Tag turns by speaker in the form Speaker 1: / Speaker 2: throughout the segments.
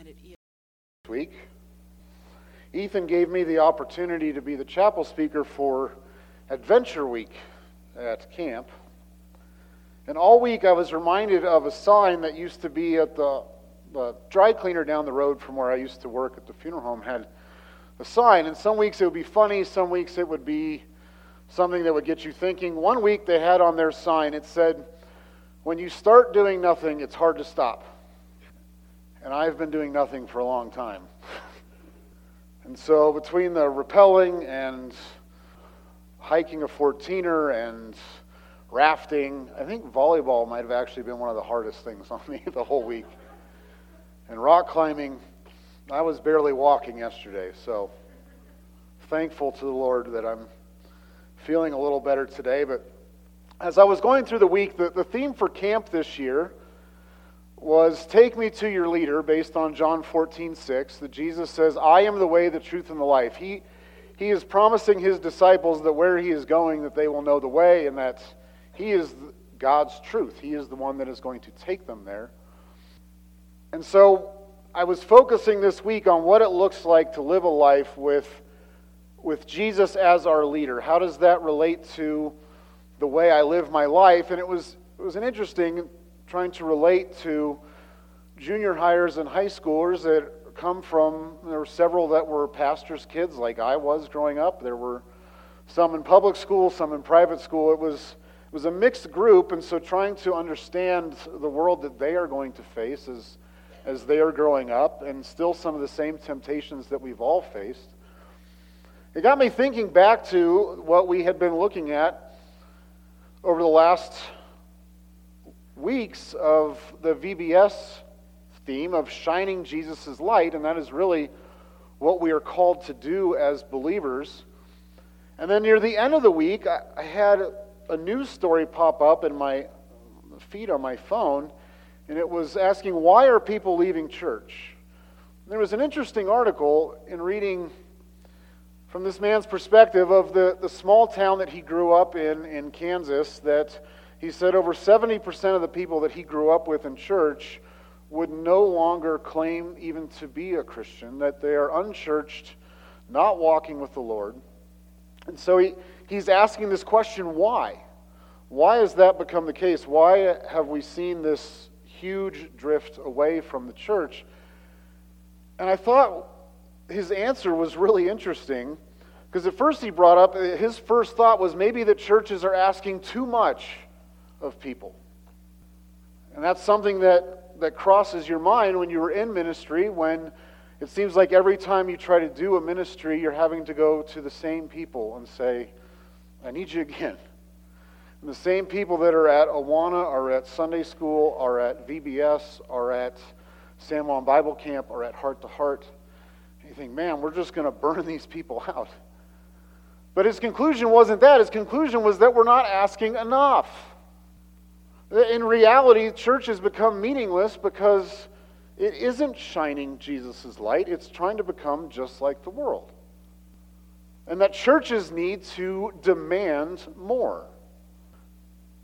Speaker 1: and it is.
Speaker 2: week. Ethan gave me the opportunity to be the chapel speaker for Adventure Week at camp. And all week I was reminded of a sign that used to be at the, the dry cleaner down the road from where I used to work at the funeral home had a sign. And some weeks it would be funny, some weeks it would be something that would get you thinking. One week they had on their sign, it said, When you start doing nothing, it's hard to stop. And I've been doing nothing for a long time. and so between the rappelling and hiking a 14er and rafting, I think volleyball might have actually been one of the hardest things on me the whole week. And rock climbing, I was barely walking yesterday, so thankful to the Lord that I'm feeling a little better today. But as I was going through the week, the, the theme for camp this year was Take me to your leader, based on John 14, 6, that Jesus says, I am the way, the truth, and the life. He, he is promising his disciples that where he is going, that they will know the way, and that he is God's truth. He is the one that is going to take them there. And so I was focusing this week on what it looks like to live a life with, with Jesus as our leader. How does that relate to the way I live my life? And it was, it was an interesting trying to relate to junior hires and high schoolers that come from, there were several that were pastors' kids, like I was growing up. There were some in public school, some in private school. It was, it was a mixed group, and so trying to understand the world that they are going to face as, as they are growing up, and still some of the same temptations that we've all faced. It got me thinking back to what we had been looking at over the last weeks of the VBS theme of shining Jesus' light, and that is really what we are called to do as believers. And then near the end of the week, I, had a news story pop up in my feed on my phone, and it was asking, Why are people leaving church? And there was an interesting article in reading from this man's perspective of the, the small town that he grew up in in Kansas that he said over 70% of the people that he grew up with in church would no longer claim even to be a Christian, that they are unchurched, not walking with the Lord. And so he, he's asking this question why? Why has that become the case? Why have we seen this huge drift away from the church? And I thought his answer was really interesting because at first he brought up, his first thought was maybe the churches are asking too much of people. And that's something that, that crosses your mind when you're in ministry, when it seems like every time you try to do a ministry, you're having to go to the same people and say, I need you again. And the same people that are at Awana, are at Sunday school, are at VBS, are at San Juan Bible Camp, are at Heart to Heart. And You think, man, we're just going to burn these people out. But his conclusion wasn't that. His conclusion was that we're not asking enough. In reality, church has become meaningless because it isn't shining Jesus' light, it's trying to become just like the world. And that churches need to demand more.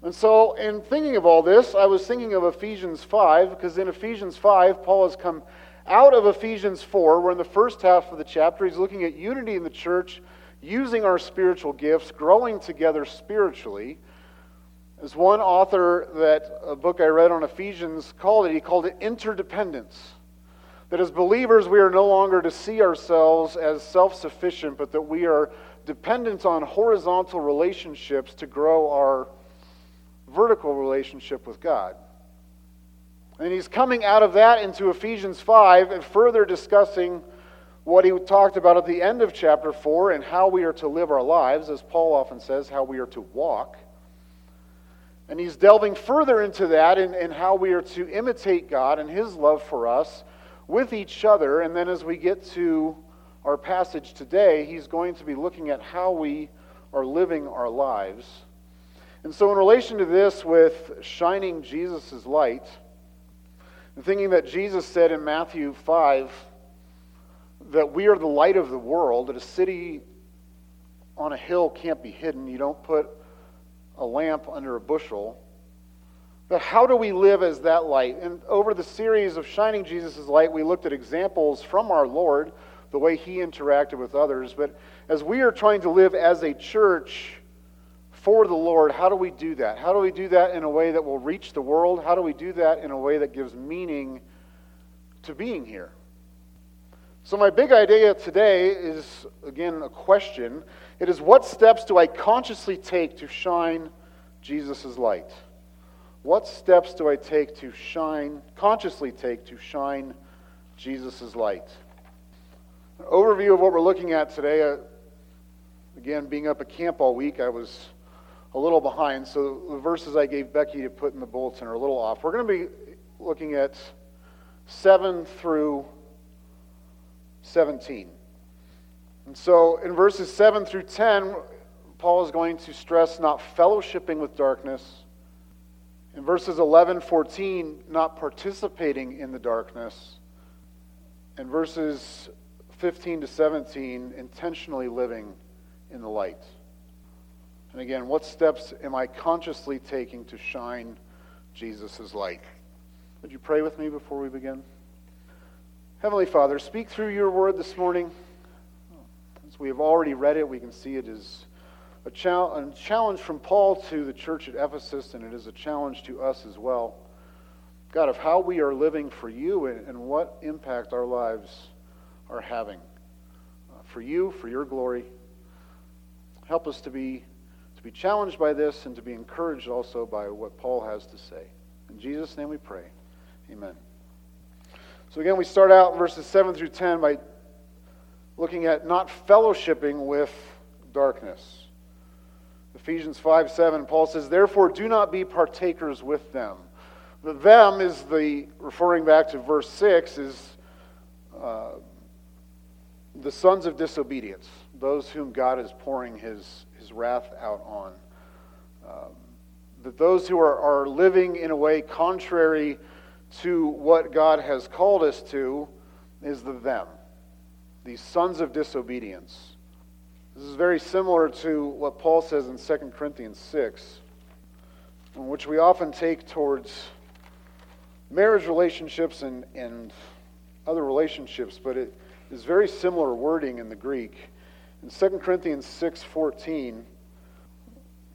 Speaker 2: And so, in thinking of all this, I was thinking of Ephesians 5, because in Ephesians 5, Paul has come out of Ephesians 4, where in the first half of the chapter, he's looking at unity in the church, using our spiritual gifts, growing together spiritually. As one author that a book I read on Ephesians called it, he called it interdependence. That as believers, we are no longer to see ourselves as self sufficient, but that we are dependent on horizontal relationships to grow our vertical relationship with God. And he's coming out of that into Ephesians 5 and further discussing what he talked about at the end of chapter 4 and how we are to live our lives, as Paul often says, how we are to walk. And he's delving further into that and, how we are to imitate God and his love for us with each other. And then as we get to our passage today, he's going to be looking at how we are living our lives. And so, in relation to this, with shining Jesus' light, and thinking that Jesus said in Matthew 5 that we are the light of the world, that a city on a hill can't be hidden. You don't put a lamp under a bushel. But how do we live as that light? And over the series of Shining Jesus' Light, we looked at examples from our Lord, the way he interacted with others. But as we are trying to live as a church for the Lord, how do we do that? How do we do that in a way that will reach the world? How do we do that in a way that gives meaning to being here? So, my big idea today is, again, a question. It is what steps do I consciously take to shine Jesus' light? What steps do I take to shine, consciously take to shine Jesus' light? An overview of what we're looking at today. Uh, again, being up at camp all week, I was a little behind, so the verses I gave Becky to put in the bulletin are a little off. We're going to be looking at 7 through 17. And so in verses 7 through 10, Paul is going to stress not fellowshipping with darkness in verses 11, 14, not participating in the darkness. In verses 15 to 17, intentionally living in the light. And again, what steps am I consciously taking to shine Jesus' light? Would you pray with me before we begin? Heavenly Father, speak through your word this morning. As we have already read it, we can see it is a, challenge from Paul to the church at Ephesus, and it is a challenge to us as well. God, of how we are living for you and, what impact our lives are having. Uh, for you, for your glory. Help us to be, to be challenged by this and to be encouraged also by what Paul has to say. In Jesus' name we pray. Amen. So again, we start out verses 7 through 10 by looking at not fellowshipping with darkness. Ephesians 5 7, Paul says, Therefore, do not be partakers with them. The them is the, referring back to verse 6, is uh, the sons of disobedience, those whom God is pouring his, his wrath out on. Um, that those who are, are living in a way contrary to what God has called us to is the them, these sons of disobedience. This is very similar to what Paul says in 2 Corinthians 6, which we often take towards marriage relationships and, and other relationships, but it is very similar wording in the Greek. In 2 Corinthians 6:14,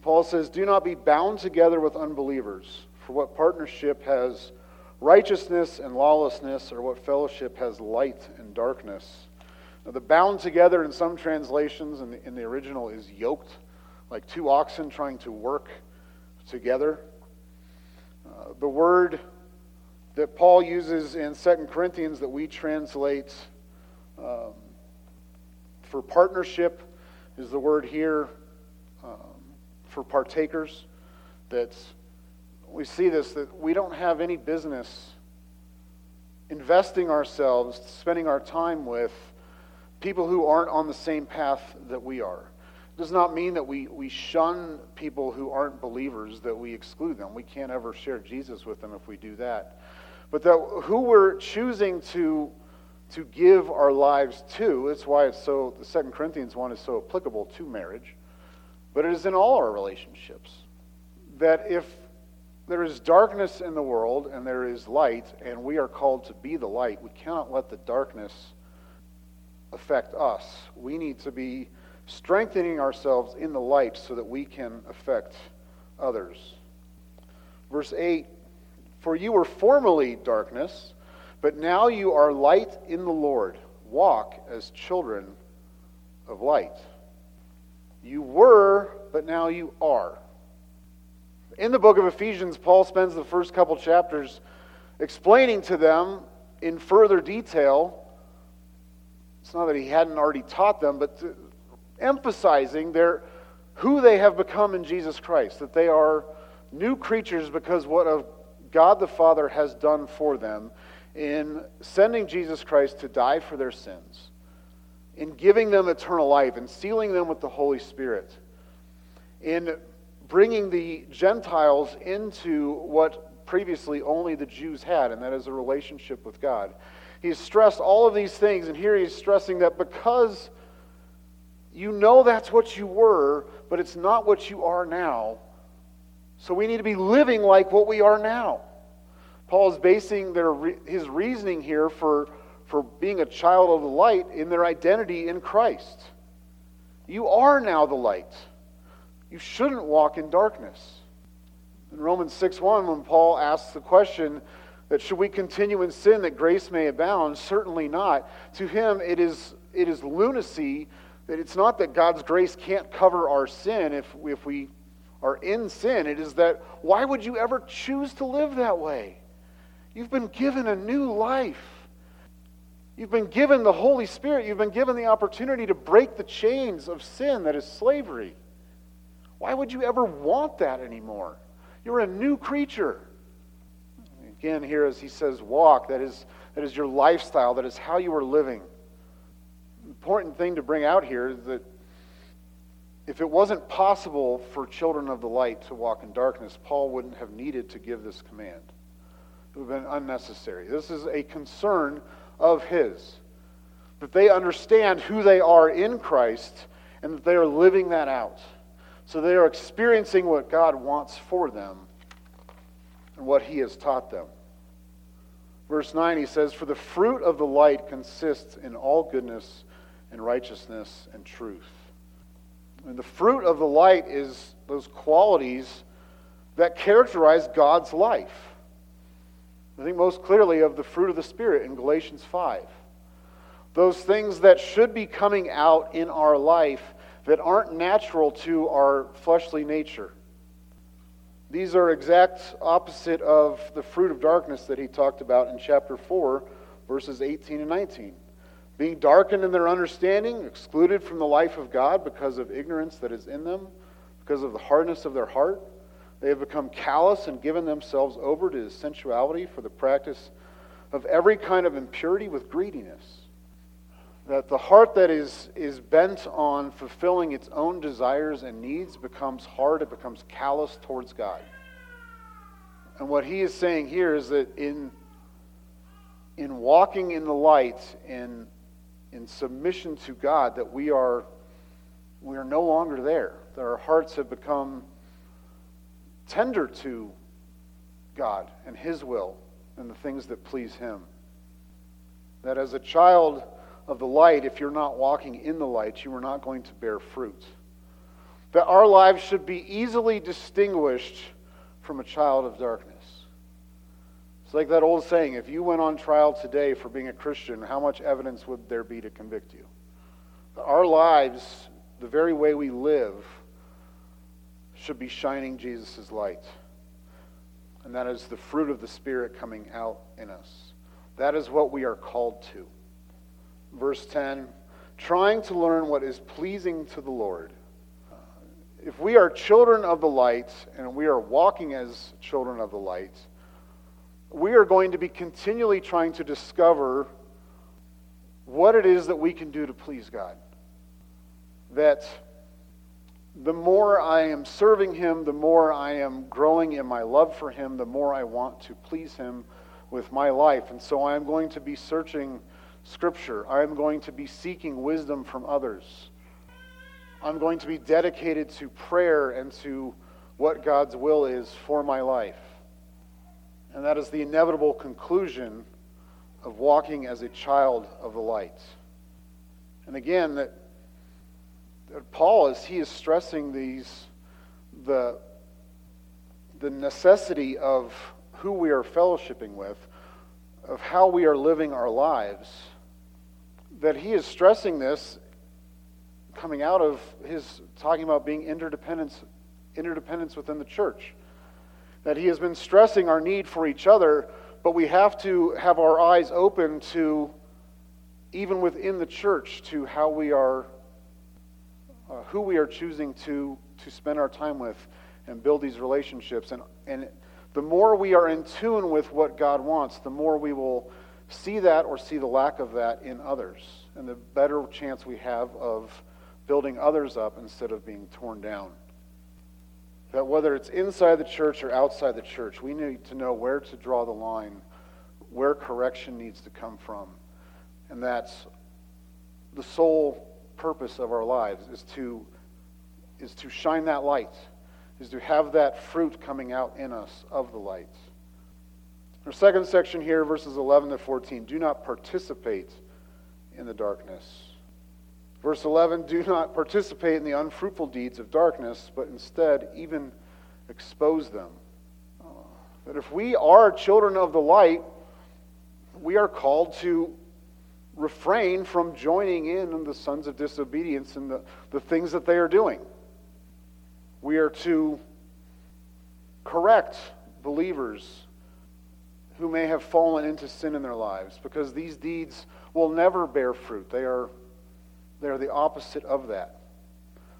Speaker 2: Paul says, "Do not be bound together with unbelievers, for what partnership has righteousness and lawlessness, or what fellowship has light and darkness?" Now, the bound together in some translations in the, in the original is yoked, like two oxen trying to work together. Uh, the word that Paul uses in 2 Corinthians that we translate um, for partnership is the word here um, for partakers. That we see this, that we don't have any business investing ourselves, spending our time with people who aren't on the same path that we are. It does not mean that we, we shun people who aren't believers, that we exclude them. We can't ever share Jesus with them if we do that. But that who we're choosing to, to give our lives to, that's why it's so, the Second Corinthians one is so applicable to marriage, but it is in all our relationships. That if there is darkness in the world and there is light, and we are called to be the light, we cannot let the darkness affect us. We need to be strengthening ourselves in the light so that we can affect others. Verse 8 For you were formerly darkness, but now you are light in the Lord. Walk as children of light. You were, but now you are. In the book of Ephesians, Paul spends the first couple chapters explaining to them in further detail it's not that he hadn't already taught them, but emphasizing their, who they have become in Jesus Christ, that they are new creatures because what of God the Father has done for them in sending Jesus Christ to die for their sins, in giving them eternal life, and sealing them with the Holy Spirit, in bringing the Gentiles into what previously only the Jews had, and that is a relationship with God. He's stressed all of these things, and here he's stressing that because you know that's what you were, but it's not what you are now, So we need to be living like what we are now. Paul is basing their, his reasoning here for, for being a child of the light in their identity in Christ. You are now the light. You shouldn't walk in darkness. In Romans 6 1, when Paul asks the question that should we continue in sin that grace may abound, certainly not. To him, it is, it is lunacy that it's not that God's grace can't cover our sin if, if we are in sin. It is that why would you ever choose to live that way? You've been given a new life. You've been given the Holy Spirit. You've been given the opportunity to break the chains of sin that is slavery. Why would you ever want that anymore? You're a new creature. Again, here as he says, walk, that is, that is your lifestyle, that is how you are living. Important thing to bring out here is that if it wasn't possible for children of the light to walk in darkness, Paul wouldn't have needed to give this command. It would have been unnecessary. This is a concern of his. That they understand who they are in Christ and that they are living that out. So they are experiencing what God wants for them and what he has taught them. Verse 9, he says, For the fruit of the light consists in all goodness and righteousness and truth. And the fruit of the light is those qualities that characterize God's life. I think most clearly of the fruit of the Spirit in Galatians 5. Those things that should be coming out in our life that aren't natural to our fleshly nature. These are exact opposite of the fruit of darkness that he talked about in chapter 4, verses 18 and 19. Being darkened in their understanding, excluded from the life of God because of ignorance that is in them, because of the hardness of their heart. They have become callous and given themselves over to sensuality for the practice of every kind of impurity with greediness that the heart that is, is bent on fulfilling its own desires and needs becomes hard, it becomes callous towards God. And what he is saying here is that in, in walking in the light, in, in submission to God, that we are, we are no longer there, that our hearts have become tender to God and his will and the things that please him. That as a child, of the light, if you're not walking in the light, you are not going to bear fruit. That our lives should be easily distinguished from a child of darkness. It's like that old saying if you went on trial today for being a Christian, how much evidence would there be to convict you? Our lives, the very way we live, should be shining Jesus' light. And that is the fruit of the Spirit coming out in us. That is what we are called to verse 10, trying to learn what is pleasing to the Lord. If we are children of the light and we are walking as children of the light, we are going to be continually trying to discover what it is that we can do to please God. That the more I am serving Him, the more I am growing in my love for Him, the more I want to please Him with my life. And so I am going to be searching Scripture. I'm going to be seeking wisdom from others. I'm going to be dedicated to prayer and to what God's will is for my life. And that is the inevitable conclusion of walking as a child of the light. And again, that, that Paul is he is stressing these the the necessity of who we are fellowshipping with, of how we are living our lives that he is stressing this coming out of his talking about being interdependence, interdependence within the church. That he has been stressing our need for each other, but we have to have our eyes open to, even within the church, to how we are, uh, who we are choosing to, to spend our time with and build these relationships. And, and the more we are in tune with what God wants, the more we will see that or see the lack of that in others, and the better chance we have of building others up instead of being torn down. That whether it's inside the church or outside the church, we need to know where to draw the line, where correction needs to come from. And that's the sole purpose of our lives is to, is to shine that light, is to have that fruit coming out in us of the light. Our second section here, verses 11 to 14, do not participate in the darkness. Verse 11, do not participate in the unfruitful deeds of darkness, but instead even expose them. Uh, that if we are children of the light, we are called to refrain from joining in on the sons of disobedience and the, the things that they are doing. We are to correct believers who may have fallen into sin in their lives because these deeds will never bear fruit. They are, they are the opposite of that.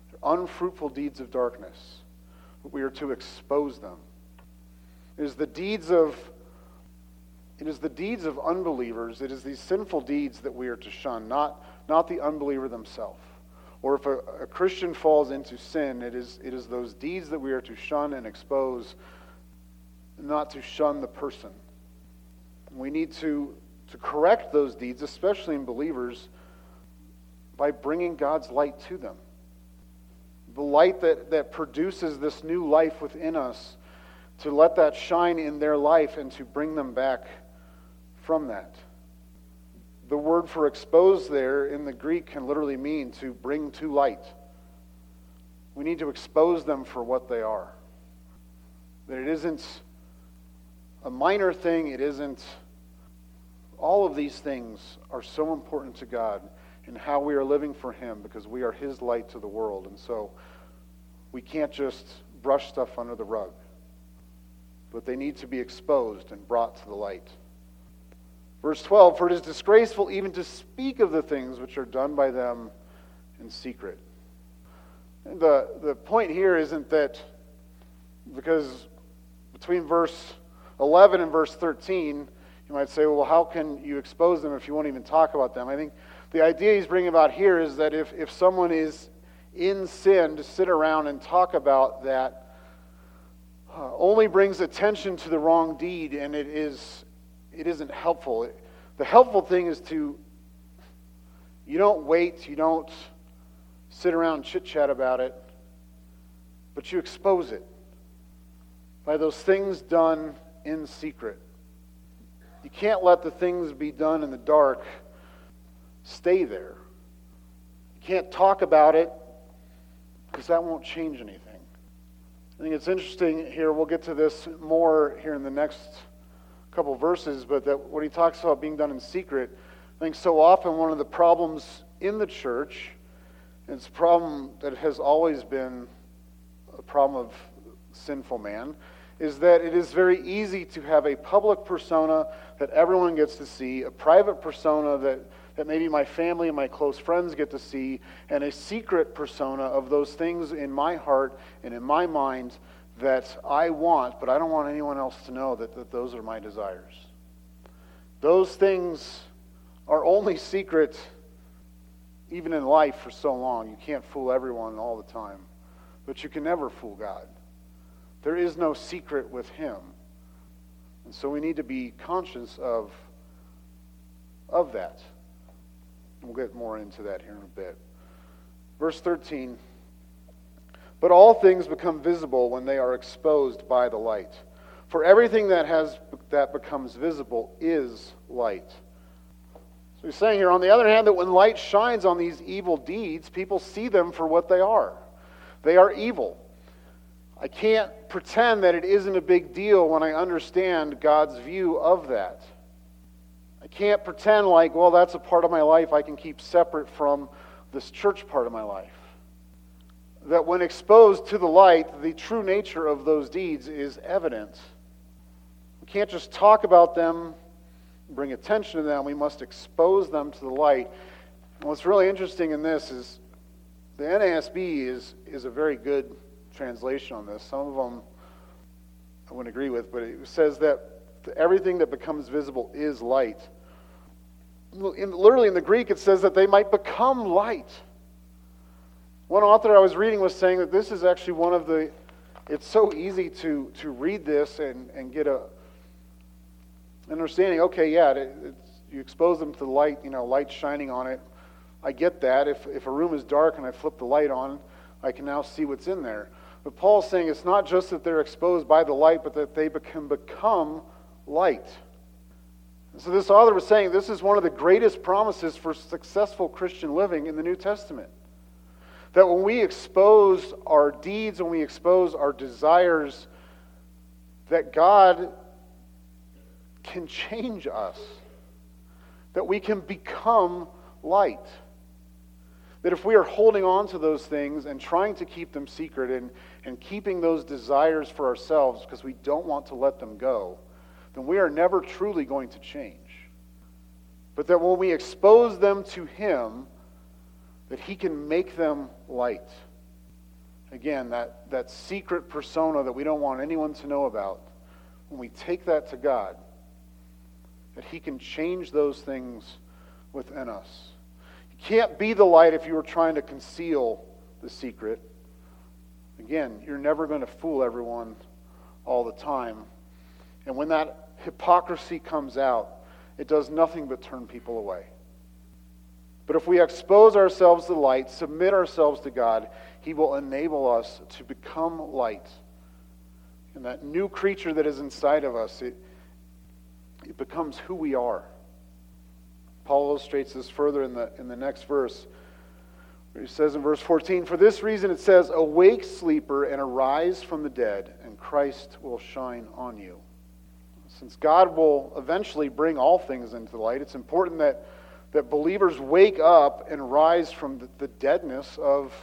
Speaker 2: They're unfruitful deeds of darkness. We are to expose them. It is the deeds of it is the deeds of unbelievers, it is these sinful deeds that we are to shun, not, not the unbeliever themselves. Or if a, a Christian falls into sin, it is, it is those deeds that we are to shun and expose, not to shun the person. We need to, to correct those deeds, especially in believers, by bringing God's light to them. The light that, that produces this new life within us, to let that shine in their life and to bring them back from that. The word for expose there in the Greek can literally mean to bring to light. We need to expose them for what they are. That it isn't a minor thing, it isn't. All of these things are so important to God and how we are living for Him because we are His light to the world. And so we can't just brush stuff under the rug, but they need to be exposed and brought to the light. Verse 12 For it is disgraceful even to speak of the things which are done by them in secret. And the, the point here isn't that because between verse 11 and verse 13, you might say, well, how can you expose them if you won't even talk about them? I think the idea he's bringing about here is that if, if someone is in sin, to sit around and talk about that uh, only brings attention to the wrong deed, and it is it isn't helpful. The helpful thing is to, you don't wait, you don't sit around and chit chat about it, but you expose it by those things done in secret. You can't let the things be done in the dark stay there. You can't talk about it because that won't change anything. I think it's interesting here, we'll get to this more here in the next couple verses, but that when he talks about being done in secret, I think so often one of the problems in the church, it's a problem that has always been a problem of sinful man, is that it is very easy to have a public persona that everyone gets to see, a private persona that, that maybe my family and my close friends get to see, and a secret persona of those things in my heart and in my mind that I want, but I don't want anyone else to know that, that those are my desires. Those things are only secret even in life for so long. You can't fool everyone all the time, but you can never fool God. There is no secret with Him. And so we need to be conscious of, of that. We'll get more into that here in a bit. Verse 13. But all things become visible when they are exposed by the light. For everything that has that becomes visible is light. So he's saying here, on the other hand, that when light shines on these evil deeds, people see them for what they are. They are evil. I can't pretend that it isn't a big deal when I understand God's view of that. I can't pretend like, well, that's a part of my life I can keep separate from this church part of my life that when exposed to the light, the true nature of those deeds is evident. We can't just talk about them, bring attention to them, we must expose them to the light. And what's really interesting in this is the NASB is, is a very good translation on this. Some of them I wouldn't agree with, but it says that everything that becomes visible is light. In, literally in the Greek, it says that they might become light. One author I was reading was saying that this is actually one of the, it's so easy to, to read this and, and get a understanding, okay, yeah, it, you expose them to the light, you know, light shining on it. I get that. If, if a room is dark and I flip the light on, I can now see what's in there. But Paul's saying it's not just that they're exposed by the light, but that they can become light. So this author was saying this is one of the greatest promises for successful Christian living in the New Testament. That when we expose our deeds, when we expose our desires, that God can change us. That we can become light. That if we are holding on to those things and trying to keep them secret and, and keeping those desires for ourselves because we don't want to let them go, then we are never truly going to change. But that when we expose them to Him, that He can make them light. Again, that, that secret persona that we don't want anyone to know about, when we take that to God, that He can change those things within us. You can't be the light if you are trying to conceal the secret. Again, you're never going to fool everyone all the time. And when that hypocrisy comes out, it does nothing but turn people away. But if we expose ourselves to light, submit ourselves to God, He will enable us to become light. And that new creature that is inside of us, it, it becomes who we are. Paul illustrates this further in the, in the next verse. He says in verse 14, For this reason it says, Awake, sleeper, and arise from the dead, and Christ will shine on you. Since God will eventually bring all things into light, it's important that, that believers wake up and rise from the, the deadness of,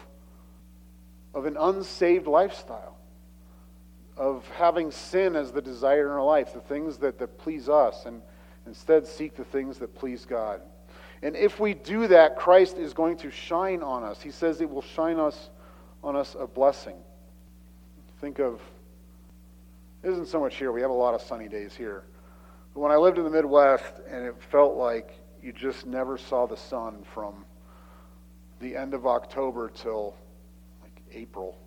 Speaker 2: of an unsaved lifestyle of having sin as the desire in our life, the things that, that please us, and instead seek the things that please God. And if we do that, Christ is going to shine on us. He says it will shine us on us a blessing. Think of isn't so much here. We have a lot of sunny days here. But when I lived in the Midwest and it felt like you just never saw the sun from the end of October till like April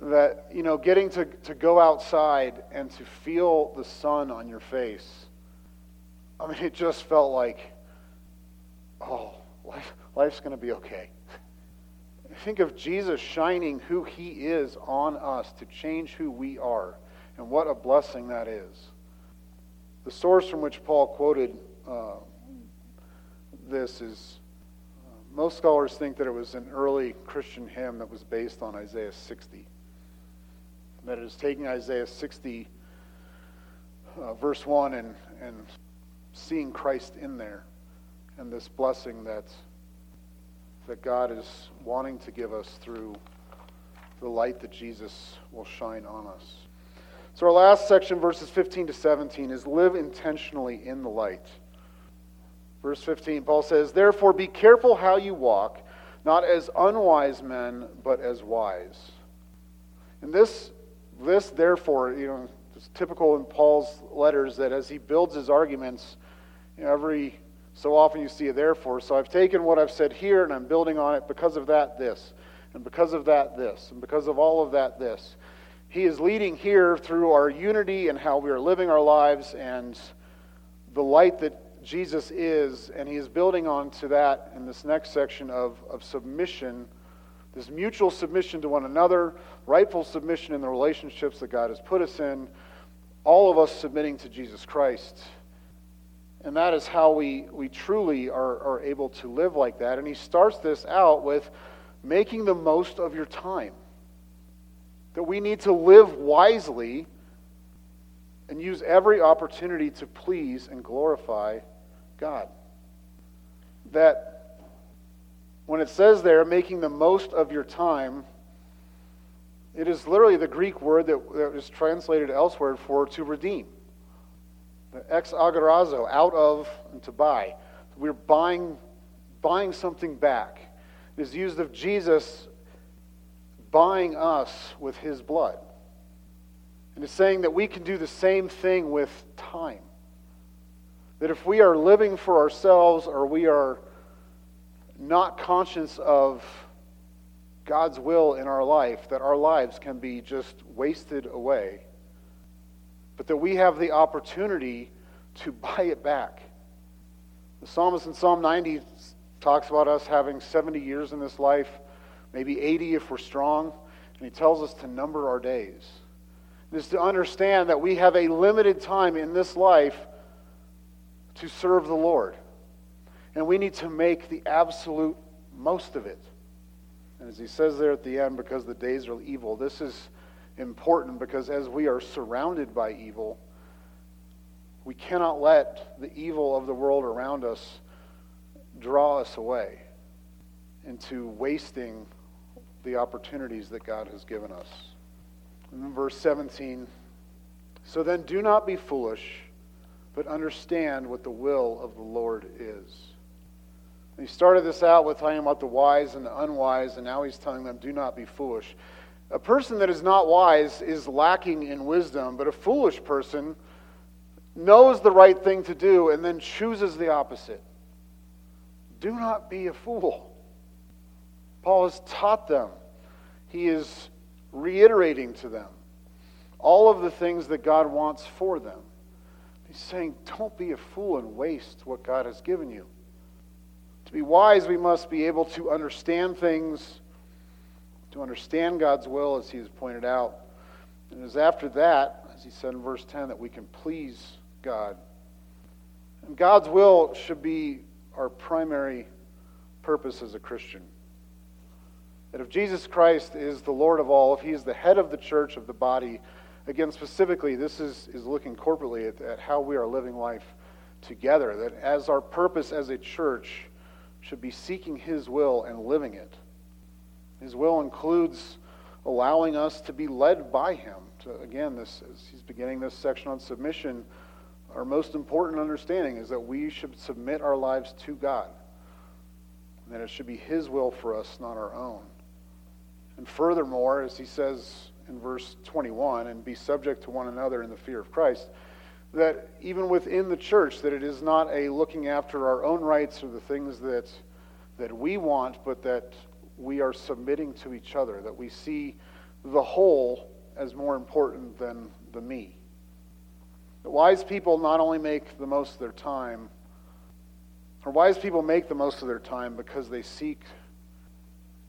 Speaker 2: that, you know, getting to, to go outside and to feel the sun on your face, I mean, it just felt like, oh, life, life's going to be okay. Think of Jesus shining who he is on us to change who we are, and what a blessing that is. The source from which Paul quoted uh, this is uh, most scholars think that it was an early Christian hymn that was based on Isaiah 60 That it is taking Isaiah 60, uh, verse 1, and, and seeing Christ in there and this blessing that, that God is wanting to give us through the light that Jesus will shine on us. So, our last section, verses 15 to 17, is live intentionally in the light. Verse 15, Paul says, Therefore, be careful how you walk, not as unwise men, but as wise. And this this, therefore, you know, it's typical in Paul's letters that as he builds his arguments, you know, every so often you see a therefore. So I've taken what I've said here and I'm building on it because of that, this. And because of that, this. And because of all of that, this. He is leading here through our unity and how we are living our lives and the light that Jesus is. And he is building on to that in this next section of, of submission this mutual submission to one another, rightful submission in the relationships that God has put us in, all of us submitting to Jesus Christ. And that is how we, we truly are, are able to live like that. And he starts this out with making the most of your time. That we need to live wisely and use every opportunity to please and glorify God. That when it says there, making the most of your time, it is literally the Greek word that, that is translated elsewhere for to redeem. Ex agorazo, out of and to buy. We're buying, buying something back. It is used of Jesus buying us with his blood. And it's saying that we can do the same thing with time. That if we are living for ourselves or we are not conscious of God's will in our life, that our lives can be just wasted away, but that we have the opportunity to buy it back. The psalmist in Psalm 90 talks about us having 70 years in this life, maybe 80 if we're strong. And he tells us to number our days. It is to understand that we have a limited time in this life to serve the Lord. And we need to make the absolute most of it. And as he says there at the end, because the days are evil, this is important because as we are surrounded by evil, we cannot let the evil of the world around us draw us away into wasting the opportunities that God has given us. In verse 17, so then do not be foolish, but understand what the will of the Lord is. he started this out with talking about the wise and the unwise, and now he's telling them, do not be foolish. A person that is not wise is lacking in wisdom, but a foolish person knows the right thing to do and then chooses the opposite. Do not be a fool. Paul has taught them, he is reiterating to them all of the things that God wants for them. He's saying, don't be a fool and waste what God has given you. To be wise, we must be able to understand things, to understand God's will, as he has pointed out. And it is after that, as he said in verse 10, that we can please God. And God's will should be our primary purpose as a Christian. That if Jesus Christ is the Lord of all, if he is the head of the church, of the body, again, specifically, this is, is looking corporately at, at how we are living life together. That as our purpose as a church should be seeking his will and living it. His will includes allowing us to be led by him. To, again, this, as he's beginning this section on submission, our most important understanding is that we should submit our lives to God. And that it should be his will for us, not our own. And furthermore, as he says in verse 21, and be subject to one another in the fear of Christ, that even within the church, that it is not a looking after our own rights or the things that, that we want, but that we are submitting to each other, that we see the whole as more important than the me. The wise people not only make the most of their time, or wise people make the most of their time because they seek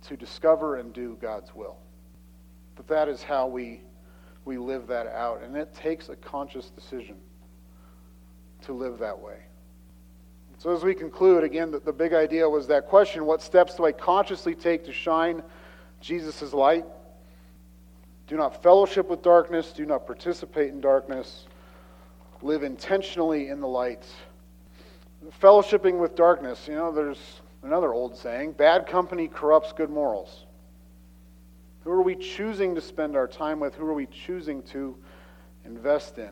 Speaker 2: to discover and do God's will. But that is how we, we live that out. And it takes a conscious decision to live that way. So, as we conclude, again, the, the big idea was that question what steps do I consciously take to shine Jesus' light? Do not fellowship with darkness, do not participate in darkness, live intentionally in the light. Fellowshipping with darkness, you know, there's Another old saying bad company corrupts good morals. Who are we choosing to spend our time with? Who are we choosing to invest in?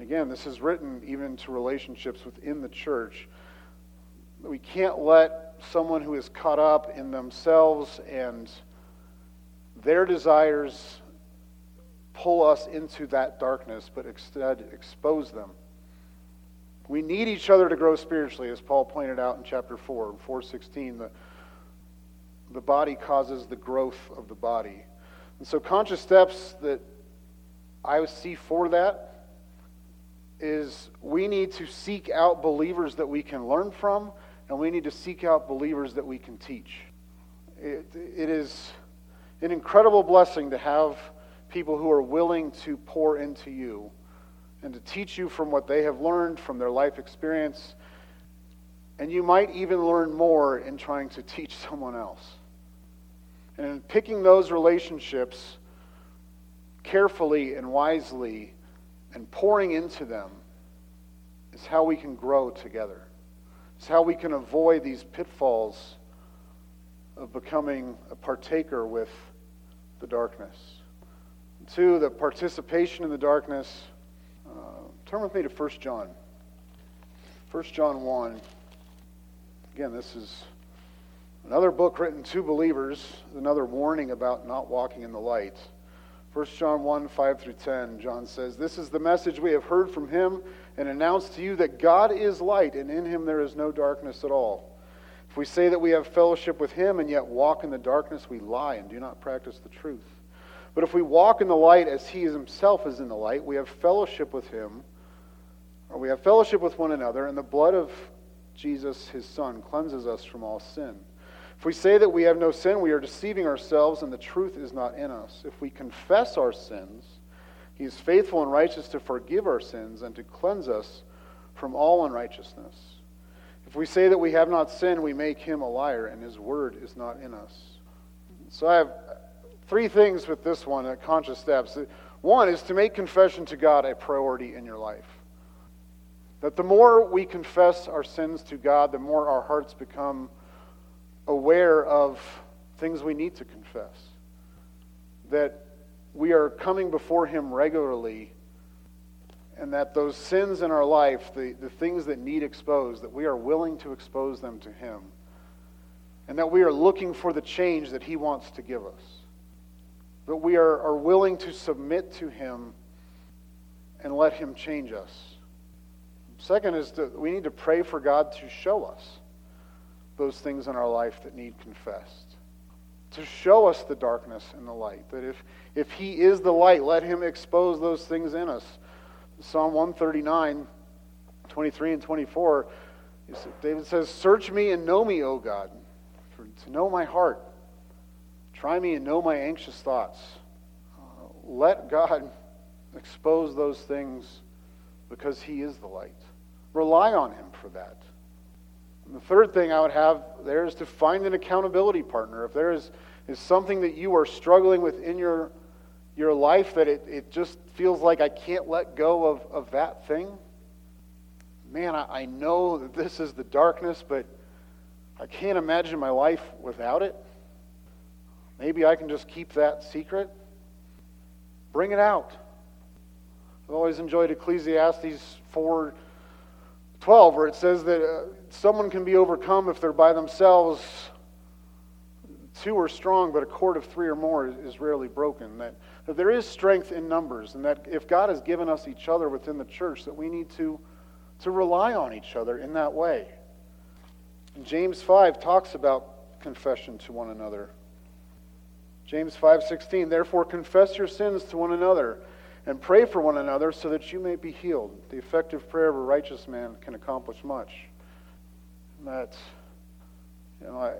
Speaker 2: Again, this is written even to relationships within the church. We can't let someone who is caught up in themselves and their desires pull us into that darkness, but instead expose them we need each other to grow spiritually, as Paul pointed out in chapter 4, 416. The, the body causes the growth of the body. And so, conscious steps that I see for that is we need to seek out believers that we can learn from, and we need to seek out believers that we can teach. it, it is an incredible blessing to have people who are willing to pour into you and to teach you from what they have learned from their life experience. And you might even learn more in trying to teach someone else. And in picking those relationships carefully and wisely and pouring into them is how we can grow together. It's how we can avoid these pitfalls of becoming a partaker with the darkness. two, the participation in the darkness uh, Turn with me to 1 John. 1 John 1. Again, this is another book written to believers, another warning about not walking in the light. 1 John 1 5 through 10, John says, This is the message we have heard from him and announced to you that God is light, and in him there is no darkness at all. If we say that we have fellowship with him and yet walk in the darkness, we lie and do not practice the truth. But if we walk in the light as he himself is in the light, we have fellowship with him or we have fellowship with one another, and the blood of Jesus, his Son, cleanses us from all sin. If we say that we have no sin, we are deceiving ourselves, and the truth is not in us. If we confess our sins, he is faithful and righteous to forgive our sins and to cleanse us from all unrighteousness. If we say that we have not sinned, we make him a liar, and his word is not in us. So I have three things with this one at conscious steps. One is to make confession to God a priority in your life. That the more we confess our sins to God, the more our hearts become aware of things we need to confess. That we are coming before Him regularly, and that those sins in our life, the, the things that need exposed, that we are willing to expose them to Him. And that we are looking for the change that He wants to give us. That we are, are willing to submit to Him and let Him change us. Second is that we need to pray for God to show us those things in our life that need confessed. To show us the darkness and the light. That if, if He is the light, let Him expose those things in us. Psalm 139, 23 and 24, David says, Search me and know me, O God, for to know my heart. Try me and know my anxious thoughts. Uh, let God expose those things because He is the light. Rely on Him for that. The third thing I would have there is to find an accountability partner. If there is, is something that you are struggling with in your, your life that it, it just feels like I can't let go of, of that thing, man, I, I know that this is the darkness, but I can't imagine my life without it. Maybe I can just keep that secret. Bring it out. I've always enjoyed Ecclesiastes 4 12, where it says that uh, someone can be overcome if they're by themselves. Two are strong, but a cord of three or more is, rarely broken. That, that there is strength in numbers, and that if God has given us each other within the church, that we need to, to rely on each other in that way. And James 5 talks about confession to one another. James 5:16 Therefore confess your sins to one another and pray for one another so that you may be healed. The effective prayer of a righteous man can accomplish much. And that's, you know, I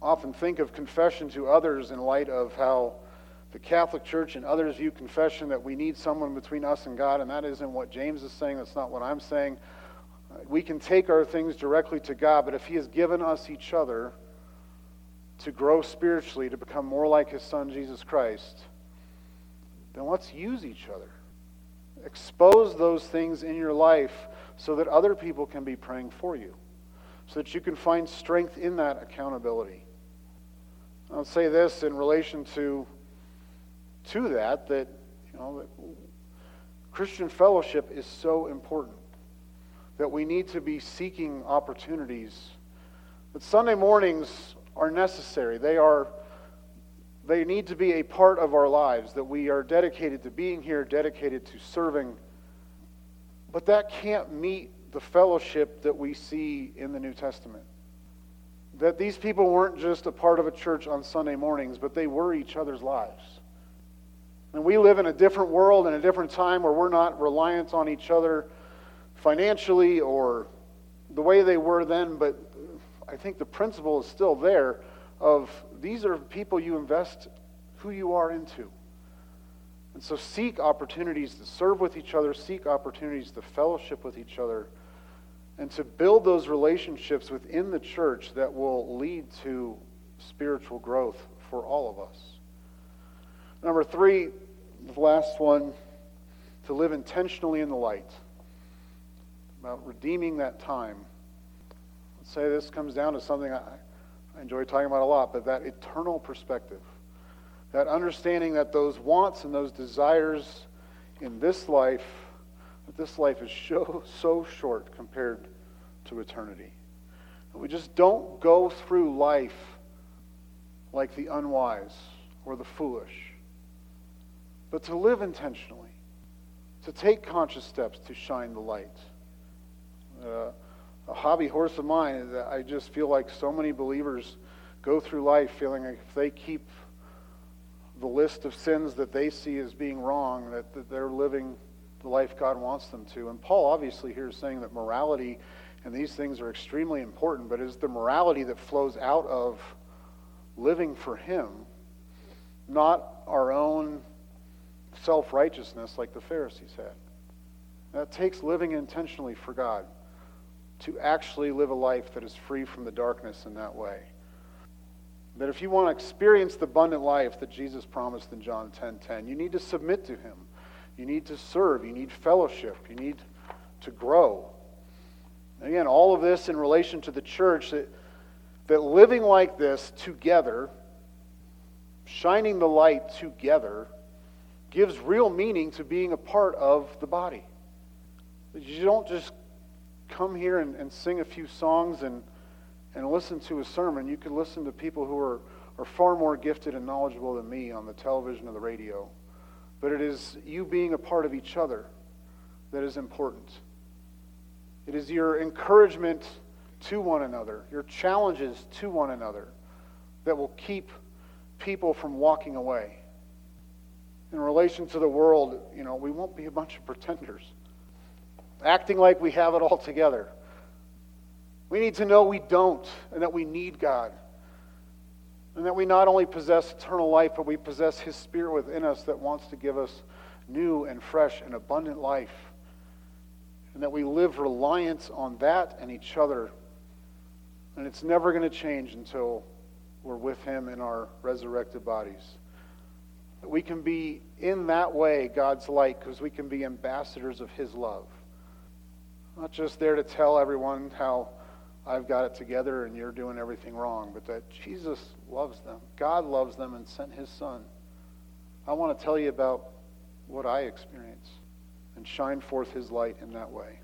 Speaker 2: often think of confession to others in light of how the Catholic Church and others view confession that we need someone between us and God, and that isn't what James is saying. That's not what I'm saying. We can take our things directly to God, but if He has given us each other to grow spiritually, to become more like His Son, Jesus Christ, then let's use each other. Expose those things in your life so that other people can be praying for you, so that you can find strength in that accountability. I'll say this in relation to, to that, that, you know, that Christian fellowship is so important that we need to be seeking opportunities. But Sunday mornings are necessary. They are they need to be a part of our lives, that we are dedicated to being here, dedicated to serving. But that can't meet the fellowship that we see in the New Testament. That these people weren't just a part of a church on Sunday mornings, but they were each other's lives. And we live in a different world and a different time where we're not reliant on each other financially or the way they were then, but I think the principle is still there of these are people you invest who you are into. And so seek opportunities to serve with each other, seek opportunities to fellowship with each other, and to build those relationships within the church that will lead to spiritual growth for all of us. Number three, the last one, to live intentionally in the light. About redeeming that time. Let's say this comes down to something I, I enjoy talking about a lot, but that eternal perspective. That understanding that those wants and those desires in this life, that this life is so, so short compared to eternity. We just don't go through life like the unwise or the foolish, but to live intentionally, to take conscious steps to shine the light. Uh, a hobby horse of mine is that I just feel like so many believers go through life feeling like if they keep the list of sins that they see as being wrong, that, that they're living the life God wants them to. And Paul obviously here is saying that morality And these things are extremely important, but it is the morality that flows out of living for Him, not our own self righteousness like the Pharisees had. That takes living intentionally for God to actually live a life that is free from the darkness in that way. That if you want to experience the abundant life that Jesus promised in John 10:10, 10, 10, you need to submit to him. You need to serve, you need fellowship, you need to grow. Again, all of this in relation to the church that, that living like this together, shining the light together, gives real meaning to being a part of the body. You don't just come here and, and sing a few songs and, and listen to a sermon. You can listen to people who are, are far more gifted and knowledgeable than me on the television or the radio. But it is you being a part of each other that is important. It is your encouragement to one another, your challenges to one another that will keep people from walking away. In relation to the world, you know, we won't be a bunch of pretenders acting like we have it all together. We need to know we don't and that we need God. And that we not only possess eternal life, but we possess His Spirit within us that wants to give us new and fresh and abundant life. And that we live reliance on that and each other. And it's never going to change until we're with Him in our resurrected bodies. That we can be in that way God's light because we can be ambassadors of His love. Not just there to tell everyone how I've got it together and you're doing everything wrong, but that Jesus loves them. God loves them and sent his son. I want to tell you about what I experience and shine forth his light in that way.